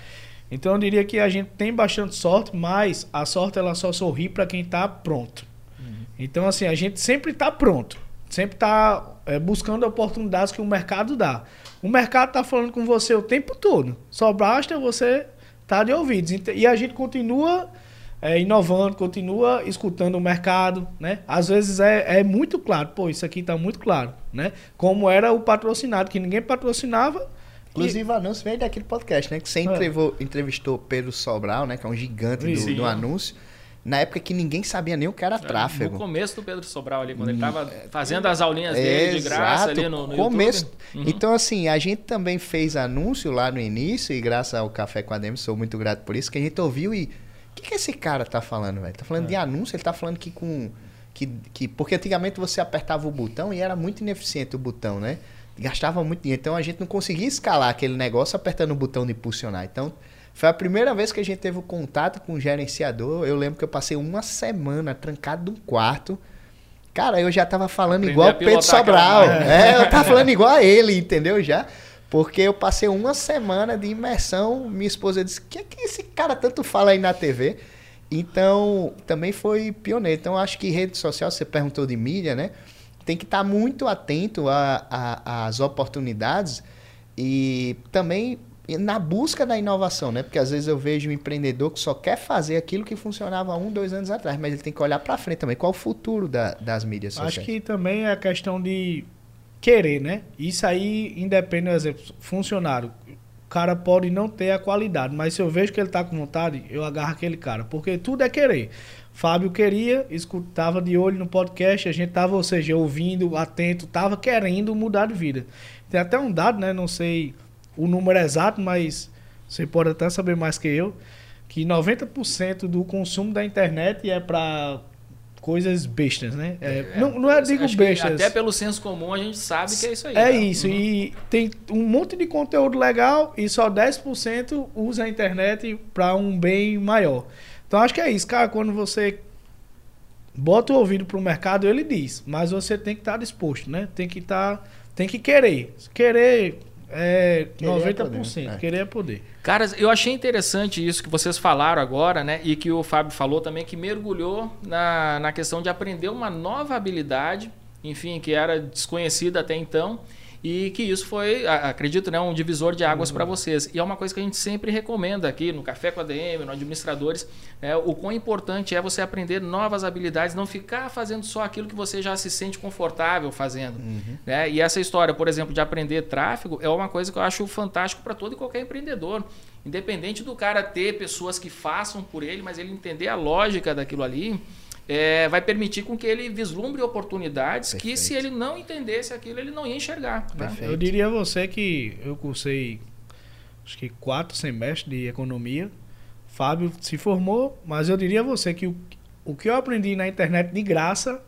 Então eu diria que a gente tem bastante sorte, mas a sorte ela só sorri para quem está pronto. Uhum. Então assim, a gente sempre está pronto, sempre está é, buscando oportunidades que o mercado dá. O mercado está falando com você o tempo todo. Só basta você tá de ouvidos. E a gente continua é, inovando, continua escutando o mercado, né? Às vezes é, é muito claro, pô, isso aqui está muito claro, né? Como era o patrocinado, que ninguém patrocinava. Inclusive, e... o anúncio veio daquele podcast, né? Que você é. entrevistou Pedro Sobral, né? Que é um gigante do, do anúncio na época que ninguém sabia nem o que era tráfego. No começo do Pedro Sobral ali, quando ele estava fazendo as aulinhas dele de graça ali no, no começo. Uhum. Então, assim, a gente também fez anúncio lá no início, e graças ao Café com a Demi, sou muito grato por isso, que a gente ouviu e... O que, que esse cara tá falando, velho? Tá falando é. de anúncio, ele tá falando que com... Que, que, porque antigamente você apertava o botão e era muito ineficiente o botão, né? Gastava muito dinheiro. Então a gente não conseguia escalar aquele negócio apertando o botão de impulsionar. Então foi a primeira vez que a gente teve o contato com o gerenciador. Eu lembro que eu passei uma semana trancado num quarto. Cara, eu já tava falando Aprender igual o Pedro Sobral. É, eu tava falando igual a ele, entendeu? Já. Porque eu passei uma semana de imersão. Minha esposa disse: O que é que esse cara tanto fala aí na TV? Então, também foi pioneiro. Então, acho que rede social, você perguntou de mídia, né? Tem que estar tá muito atento às oportunidades e também na busca da inovação, né? Porque às vezes eu vejo um empreendedor que só quer fazer aquilo que funcionava um, dois anos atrás, mas ele tem que olhar para frente também. Qual o futuro da, das mídias sociais? Acho que também é a questão de querer, né? Isso aí independe, por exemplo, funcionário. O cara pode não ter a qualidade, mas se eu vejo que ele está com vontade, eu agarro aquele cara, porque tudo é querer. Fábio queria, escutava de olho no podcast, a gente tava, ou seja, ouvindo, atento, tava querendo mudar de vida. Tem até um dado, né? Não sei o número exato, mas você pode até saber mais que eu, que 90% do consumo da internet é para coisas bestas, né? É, é, não, não é digo bestas. Até pelo senso comum a gente sabe que é isso aí. É tá? isso. Uhum. E tem um monte de conteúdo legal e só 10% usa a internet para um bem maior. Então acho que é isso, cara. Quando você bota o ouvido pro mercado, ele diz. Mas você tem que estar tá disposto, né? Tem que estar. Tá, tem que querer. Querer é, querer 90%. É poder, né? Querer é poder. Caras, eu achei interessante isso que vocês falaram agora, né? E que o Fábio falou também, que mergulhou na, na questão de aprender uma nova habilidade, enfim, que era desconhecida até então e que isso foi, acredito, né, um divisor de águas uhum. para vocês. E é uma coisa que a gente sempre recomenda aqui no Café com a DM, no Administradores, é, o quão importante é você aprender novas habilidades, não ficar fazendo só aquilo que você já se sente confortável fazendo. Uhum. Né? E essa história, por exemplo, de aprender tráfego é uma coisa que eu acho fantástico para todo e qualquer empreendedor. Independente do cara ter pessoas que façam por ele, mas ele entender a lógica daquilo ali, é, vai permitir com que ele vislumbre oportunidades Perfeito. que se ele não entendesse aquilo, ele não ia enxergar. Né? Eu diria a você que eu cursei acho que quatro semestres de economia. Fábio se formou, mas eu diria a você que o, o que eu aprendi na internet de graça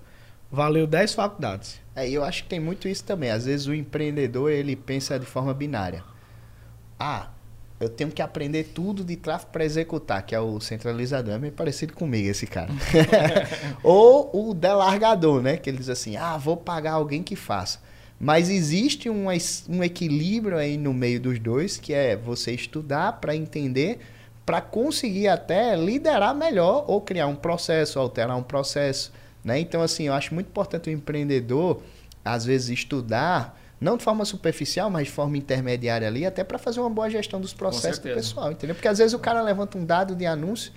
valeu 10 faculdades. É, eu acho que tem muito isso também. Às vezes o empreendedor ele pensa de forma binária. Ah, eu tenho que aprender tudo de tráfego para executar, que é o centralizador. É meio parecido comigo esse cara. <laughs> Ou o delargador, né? Que ele diz assim: ah, vou pagar alguém que faça. Mas existe um, um equilíbrio aí no meio dos dois, que é você estudar para entender, para conseguir até liderar melhor ou criar um processo, alterar um processo. Né? Então, assim, eu acho muito importante o empreendedor, às vezes, estudar, não de forma superficial, mas de forma intermediária ali, até para fazer uma boa gestão dos processos do pessoal, entendeu? Porque às vezes o cara levanta um dado de anúncio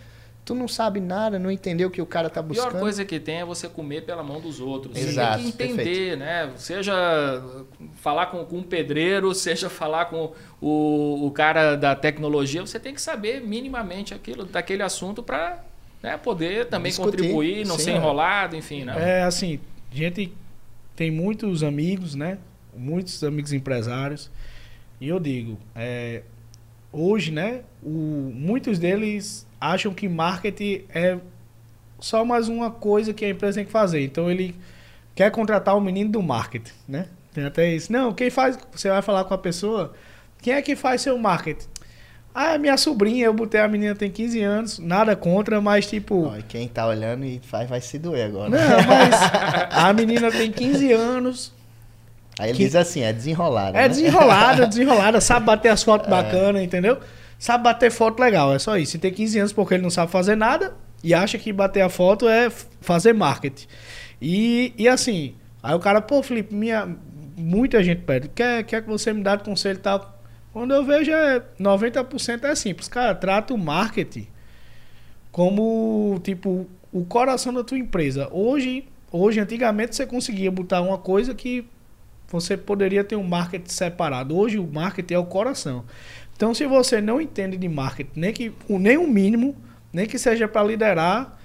tu não sabe nada, não entendeu o que o cara tá buscando. A pior coisa que tem é você comer pela mão dos outros. Exato, você tem que entender, perfeito. né? Seja falar com, com um pedreiro, <laughs> seja falar com o, o cara da tecnologia, você tem que saber minimamente aquilo daquele assunto para né, poder também Discutir, contribuir, não sim, ser é. enrolado, enfim, né? É assim, a gente tem muitos amigos, né? Muitos amigos empresários. E eu digo, é, hoje, né? O, muitos deles acham que marketing é só mais uma coisa que a empresa tem que fazer. Então ele quer contratar o menino do marketing, né? Tem até isso. Não, quem faz. Você vai falar com a pessoa. Quem é que faz seu marketing? Ah, é minha sobrinha, eu botei a menina tem 15 anos, nada contra, mas tipo. quem tá olhando e faz vai se doer agora. Não, mas <laughs> a menina tem 15 anos. Aí ele que... diz assim, é desenrolada. É né? desenrolada, desenrolada, sabe <laughs> bater as fotos é. bacanas, entendeu? sabe bater foto legal, é só isso. E tem 15 anos porque ele não sabe fazer nada e acha que bater a foto é fazer marketing. E, e assim, aí o cara, pô, Felipe, minha, muita gente pede, quer, quer que você me dê conselho e tal. Quando eu vejo, é 90% é simples. Cara, trata o marketing como, tipo, o coração da tua empresa. Hoje, hoje antigamente, você conseguia botar uma coisa que você poderia ter um marketing separado. Hoje, o marketing é o coração. Então, se você não entende de marketing, nem, que, nem o mínimo, nem que seja para liderar,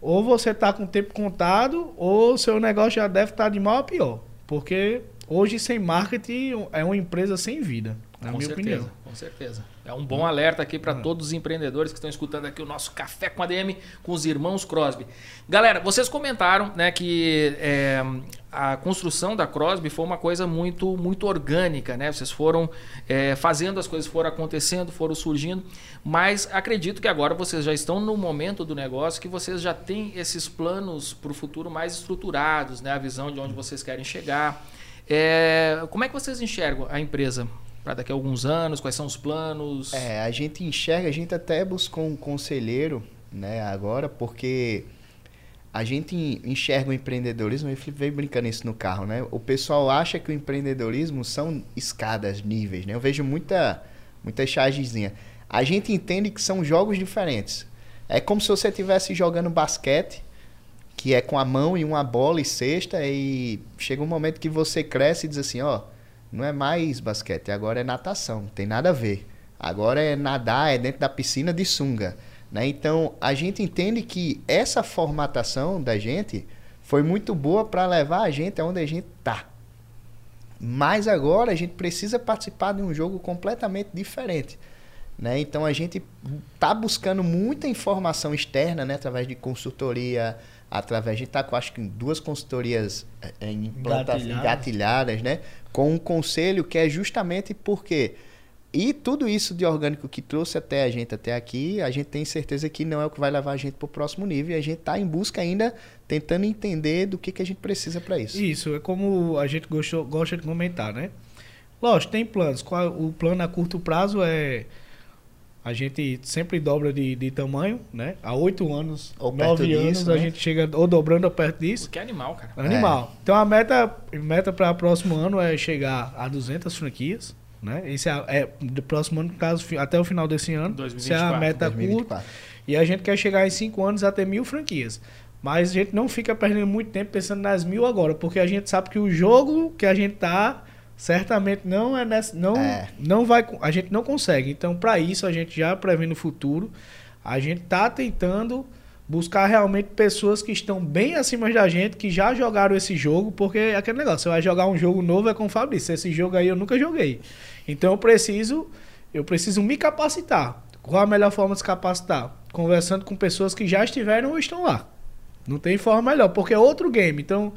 ou você está com o tempo contado, ou seu negócio já deve estar tá de mal a pior. Porque hoje, sem marketing, é uma empresa sem vida, na com minha certeza, opinião. Com certeza. É um bom alerta aqui para todos os empreendedores que estão escutando aqui o nosso Café com ADM com os irmãos Crosby. Galera, vocês comentaram né, que é, a construção da Crosby foi uma coisa muito, muito orgânica, né? Vocês foram é, fazendo as coisas, foram acontecendo, foram surgindo, mas acredito que agora vocês já estão no momento do negócio que vocês já têm esses planos para o futuro mais estruturados, né? A visão de onde vocês querem chegar. É, como é que vocês enxergam a empresa para daqui a alguns anos? Quais são os planos? É, a gente enxerga, a gente até buscou um conselheiro, né, agora, porque a gente enxerga o empreendedorismo, e Felipe veio brincando isso no carro, né? O pessoal acha que o empreendedorismo são escadas, níveis, né? Eu vejo muita, muita chargezinha. A gente entende que são jogos diferentes. É como se você estivesse jogando basquete, que é com a mão e uma bola e cesta, e chega um momento que você cresce e diz assim, ó, não é mais basquete, agora é natação, não tem nada a ver. Agora é nadar, é dentro da piscina de sunga. Né? Então, a gente entende que essa formatação da gente foi muito boa para levar a gente aonde a gente está. Mas agora a gente precisa participar de um jogo completamente diferente. Né? Então a gente está buscando muita informação externa, né? através de consultoria, através de estar com acho que duas consultorias é, em engatilhadas, né? com um conselho que é justamente porque e tudo isso de orgânico que trouxe até a gente até aqui, a gente tem certeza que não é o que vai levar a gente para o próximo nível. E a gente está em busca ainda, tentando entender do que, que a gente precisa para isso. Isso, é como a gente gostou, gosta de comentar, né? Lógico, tem planos. O plano a curto prazo é a gente sempre dobra de, de tamanho, né? Há oito anos, ou nove anos, né? a gente chega ou dobrando ou perto disso. Que é animal, cara. Animal. É. Então a meta, meta para o próximo ano é chegar a 200 franquias. Né? Esse é, é do próximo ano, caso, até o final desse ano. 2024, Essa é a meta curta. E a gente quer chegar em cinco anos a ter mil franquias. Mas a gente não fica perdendo muito tempo pensando nas mil agora, porque a gente sabe que o jogo que a gente tá certamente não é nessa, não é. não vai a gente não consegue. Então, para isso a gente já prevendo o futuro, a gente tá tentando buscar realmente pessoas que estão bem acima da gente, que já jogaram esse jogo, porque é aquele negócio, você vai jogar um jogo novo é com o Fabrício, esse jogo aí eu nunca joguei. Então eu preciso, eu preciso me capacitar. Qual a melhor forma de se capacitar? Conversando com pessoas que já estiveram ou estão lá. Não tem forma melhor, porque é outro game. Então,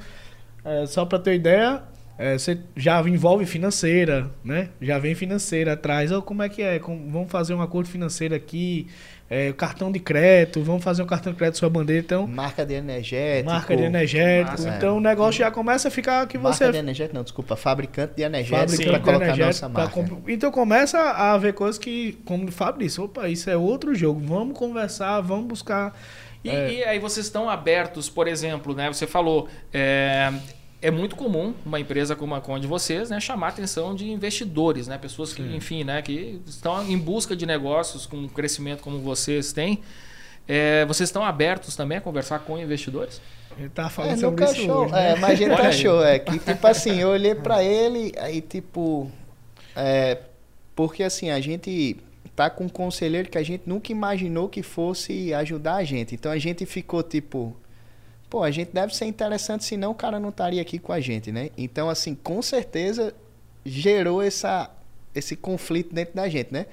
é, só para ter ideia, é, você já envolve financeira, né? Já vem financeira atrás. Oh, como é que é? Como, vamos fazer um acordo financeiro aqui. É, cartão de crédito, vamos fazer um cartão de crédito sua bandeira. Então, marca de energético. Marca de energético. Massa, então é. o negócio já começa a ficar que marca você. Marca de energético, não, desculpa, fabricante de energético para colocar nossa marca. Comp... Então começa a haver coisas que, como o Fábio disse, opa, isso é outro jogo. Vamos conversar, vamos buscar. E, é... e aí vocês estão abertos, por exemplo, né? Você falou. É é muito comum uma empresa como a Conde vocês, né, chamar a atenção de investidores, né, pessoas que, Sim. enfim, né, que estão em busca de negócios com crescimento como vocês têm. É, vocês estão abertos também a conversar com investidores? Ele tá falando é, sobre isso achou, hoje, né? é, mas a gente achou, é que tipo assim, eu olhei para <laughs> ele aí tipo é, porque assim, a gente tá com um conselheiro que a gente nunca imaginou que fosse ajudar a gente. Então a gente ficou tipo pô, a gente deve ser interessante, senão o cara não estaria aqui com a gente, né? Então, assim, com certeza gerou essa, esse conflito dentro da gente, né?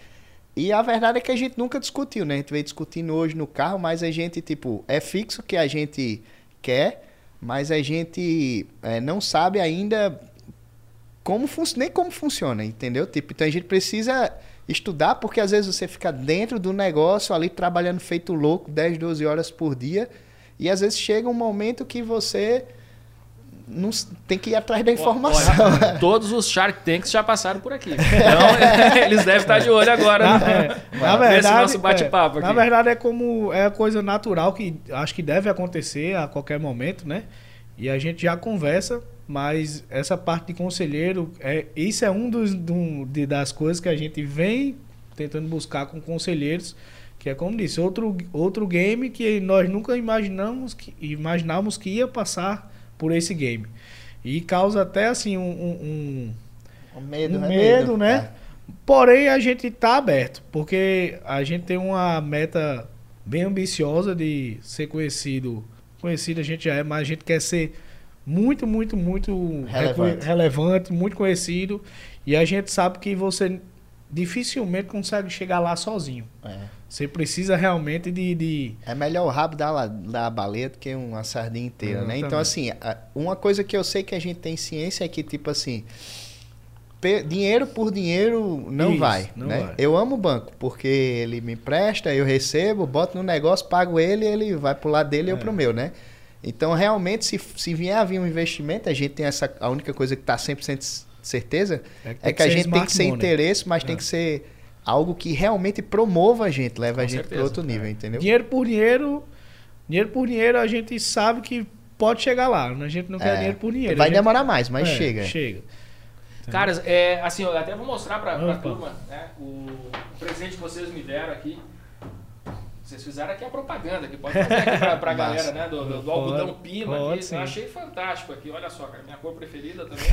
E a verdade é que a gente nunca discutiu, né? A gente veio discutindo hoje no carro, mas a gente, tipo, é fixo que a gente quer, mas a gente é, não sabe ainda como nem como funciona, entendeu? Tipo, então a gente precisa estudar, porque às vezes você fica dentro do negócio ali trabalhando feito louco 10, 12 horas por dia e às vezes chega um momento que você não, tem que ir atrás da informação. Olha, <laughs> todos os Shark Tanks já passaram por aqui. Então, <laughs> eles devem estar de olho agora na, né? na verdade, nosso bate-papo é, Na verdade, é como é a coisa natural que acho que deve acontecer a qualquer momento, né? E a gente já conversa, mas essa parte de conselheiro, é, isso é um dos, do, de, das coisas que a gente vem tentando buscar com conselheiros que é como disse, outro, outro game que nós nunca imaginamos que, imaginávamos que ia passar por esse game. E causa até assim um, um, um medo, um medo, né? É. Porém, a gente está aberto, porque a gente tem uma meta bem ambiciosa de ser conhecido. Conhecido a gente já é, mas a gente quer ser muito, muito, muito relevante, relevante muito conhecido. E a gente sabe que você dificilmente consegue chegar lá sozinho. É. Você precisa realmente de, de, É melhor o rabo da, da baleia do que uma sardinha inteira, né? Então, assim, uma coisa que eu sei que a gente tem ciência é que, tipo assim, dinheiro por dinheiro não Isso, vai, não né? Vai. Eu amo o banco, porque ele me empresta, eu recebo, boto no negócio, pago ele, ele vai pro lado dele e é. eu pro meu, né? Então, realmente, se, se vier a vir um investimento, a gente tem essa... A única coisa que tá 100% certeza é que, é que a gente tem que ser interesse, mas é. tem que ser algo que realmente promova a gente, leva Com a gente para outro nível, é. entendeu? Dinheiro por dinheiro, dinheiro por dinheiro a gente sabe que pode chegar lá, né? a gente não quer é, dinheiro por dinheiro. Vai gente... demorar mais, mas é, chega. Chega. Caras, é, assim, eu até vou mostrar para a turma né, o presente que vocês me deram aqui. Vocês fizeram aqui a propaganda, que pode fazer aqui pra, pra <laughs> galera, né? Do, do, do algodão pima pode, aqui. Eu achei fantástico aqui. Olha só, cara, minha cor preferida também.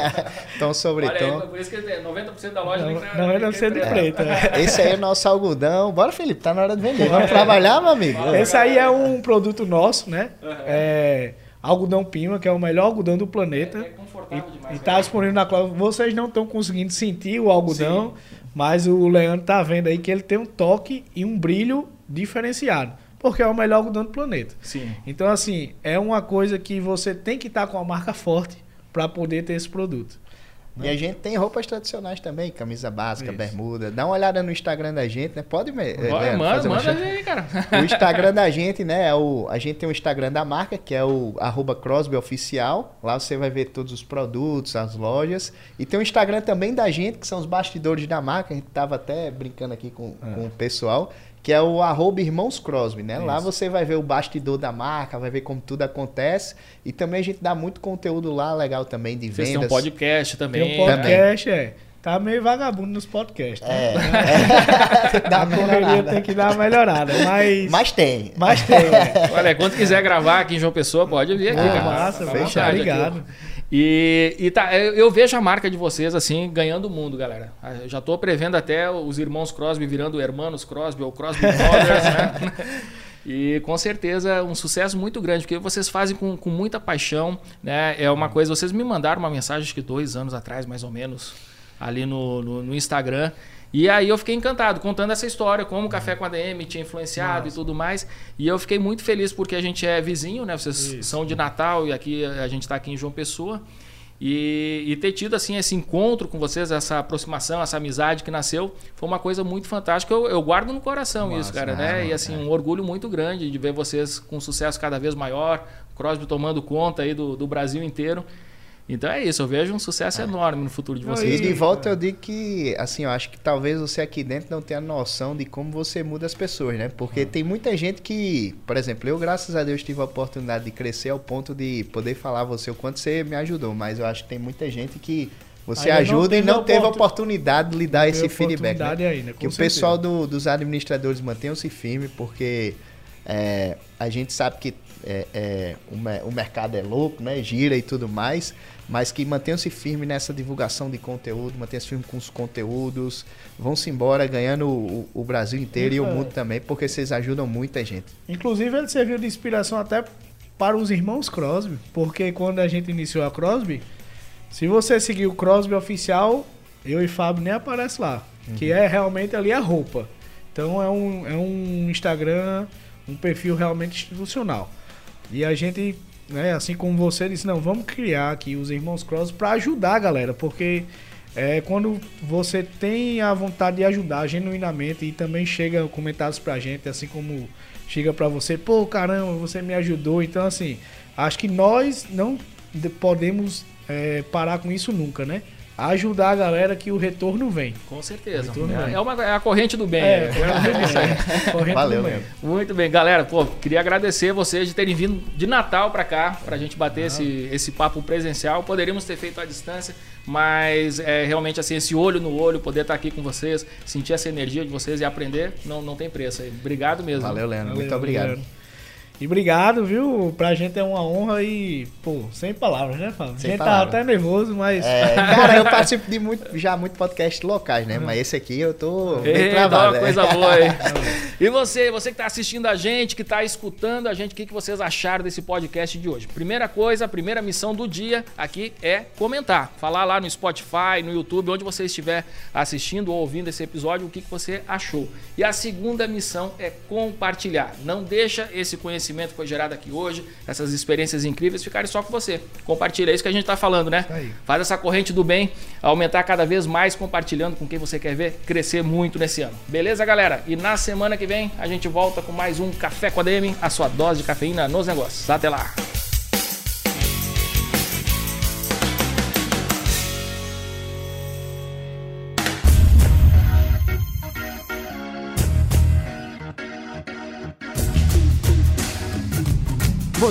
<laughs> Tom sobre Olha tom. Aí, por isso que 90% da loja não, tem Não, é de preto. É. Esse aí é nosso algodão. Bora, Felipe, tá na hora de vender. Vamos trabalhar, meu amigo? Esse aí é um produto nosso, né? Uhum. É algodão pima, que é o melhor algodão do planeta. É, é confortável e, demais. E tá disponível na Cláudia. Vocês não estão conseguindo sentir o algodão, Sim. mas o Leandro tá vendo aí que ele tem um toque e um brilho diferenciado. Porque é o melhor algodão do planeta. Sim. Então, assim, é uma coisa que você tem que estar com a marca forte para poder ter esse produto. E a gente tem roupas tradicionais também, camisa básica, Isso. bermuda. Dá uma olhada no Instagram da gente, né? Pode me, Bora, é, manda, manda aí, cara. O Instagram da gente, né? É o, a gente tem o Instagram da marca, que é o arroba Crosby Oficial. Lá você vai ver todos os produtos, as lojas. E tem o Instagram também da gente, que são os bastidores da marca. A gente tava até brincando aqui com, é. com o pessoal que é o arroba Irmãos Crosby, né? Isso. Lá você vai ver o bastidor da marca, vai ver como tudo acontece. E também a gente dá muito conteúdo lá legal também de Vocês vendas. Tem um podcast também. Tem um podcast, também. é. Tá meio vagabundo nos podcasts. Né? É. <laughs> é. Dá a tem que dar uma melhorada. Mas, mas tem. Mas tem. É. Olha, quando quiser gravar aqui em João Pessoa, pode vir aqui. Ah, cara. Massa, fechado. Obrigado. Aqui. E, e tá, eu vejo a marca de vocês assim ganhando o mundo, galera. Eu já estou prevendo até os irmãos Crosby virando hermanos Crosby ou Crosby <laughs> Brothers, né? E com certeza um sucesso muito grande, porque vocês fazem com, com muita paixão, né? É uma coisa, vocês me mandaram uma mensagem acho que dois anos atrás, mais ou menos, ali no, no, no Instagram. E aí eu fiquei encantado, contando essa história, como o Café com a DM tinha influenciado Nossa. e tudo mais. E eu fiquei muito feliz porque a gente é vizinho, né? Vocês Isso. são de Natal e aqui a gente está aqui em João Pessoa. E, e, ter tido assim esse encontro com vocês, essa aproximação, essa amizade que nasceu, foi uma coisa muito fantástica. Eu, eu guardo no coração Nossa, isso, cara, né? E assim, é. um orgulho muito grande de ver vocês com sucesso cada vez maior, Crosby tomando conta aí do, do Brasil inteiro. Então é isso, eu vejo um sucesso é. enorme no futuro de vocês. E de volta eu digo que, assim, eu acho que talvez você aqui dentro não tenha noção de como você muda as pessoas, né? Porque uhum. tem muita gente que, por exemplo, eu, graças a Deus, tive a oportunidade de crescer ao ponto de poder falar a você o quanto você me ajudou, mas eu acho que tem muita gente que você Aí ajuda não e não teve a oportunidade de lhe dar esse feedback. Né? Ainda, que o pessoal do, dos administradores mantenham-se firme, porque é, a gente sabe que é, é, o, o, mercado é louco, né? Gira e tudo mais, mas que mantenham-se firme nessa divulgação de conteúdo, mantenham-se firme com os conteúdos, vão-se embora ganhando o, o Brasil inteiro e o mundo também, porque vocês ajudam muita gente. Inclusive, ele serviu de inspiração até para os irmãos Crosby, porque quando a gente iniciou a Crosby, se você seguir o Crosby oficial, eu e Fábio nem aparece lá, uhum. que é realmente ali a roupa. Então é um, é um Instagram, um perfil realmente institucional. E a gente, né, assim como você disse, não, vamos criar aqui os Irmãos Cross para ajudar a galera, porque é, quando você tem a vontade de ajudar genuinamente e também chega comentários pra gente, assim como chega pra você, pô, caramba, você me ajudou. Então, assim, acho que nós não podemos é, parar com isso nunca, né? Ajudar a galera que o retorno vem. Com certeza. É, é, uma, é a corrente do bem. É, é, é. corrente Valeu do bem. <laughs> Mesmo. Muito bem, galera. Pô, queria agradecer vocês de terem vindo de Natal para cá, para a gente bater esse, esse papo presencial. Poderíamos ter feito à distância, mas é realmente assim, esse olho no olho, poder estar aqui com vocês, sentir essa energia de vocês e aprender, não, não tem preço. Obrigado mesmo. Valeu, Leandro. Muito obrigado. Leandro. E obrigado, viu? Pra gente é uma honra e, pô, sem palavras, né, Fábio? A gente tá palavras. tá até nervoso, mas. É, cara, eu participo de muito, já muito podcast locais, né? Mas esse aqui eu tô bem travado. uma né? coisa boa aí. <laughs> e você, você que tá assistindo a gente, que tá escutando a gente, o que, que vocês acharam desse podcast de hoje? Primeira coisa, a primeira missão do dia aqui é comentar. Falar lá no Spotify, no YouTube, onde você estiver assistindo ou ouvindo esse episódio, o que, que você achou. E a segunda missão é compartilhar. Não deixa esse conhecimento conhecimento que foi gerado aqui hoje, essas experiências incríveis ficarem só com você. Compartilha, é isso que a gente está falando, né? Aí. Faz essa corrente do bem aumentar cada vez mais, compartilhando com quem você quer ver crescer muito nesse ano. Beleza, galera? E na semana que vem a gente volta com mais um Café com a DM, a sua dose de cafeína nos negócios. Até lá!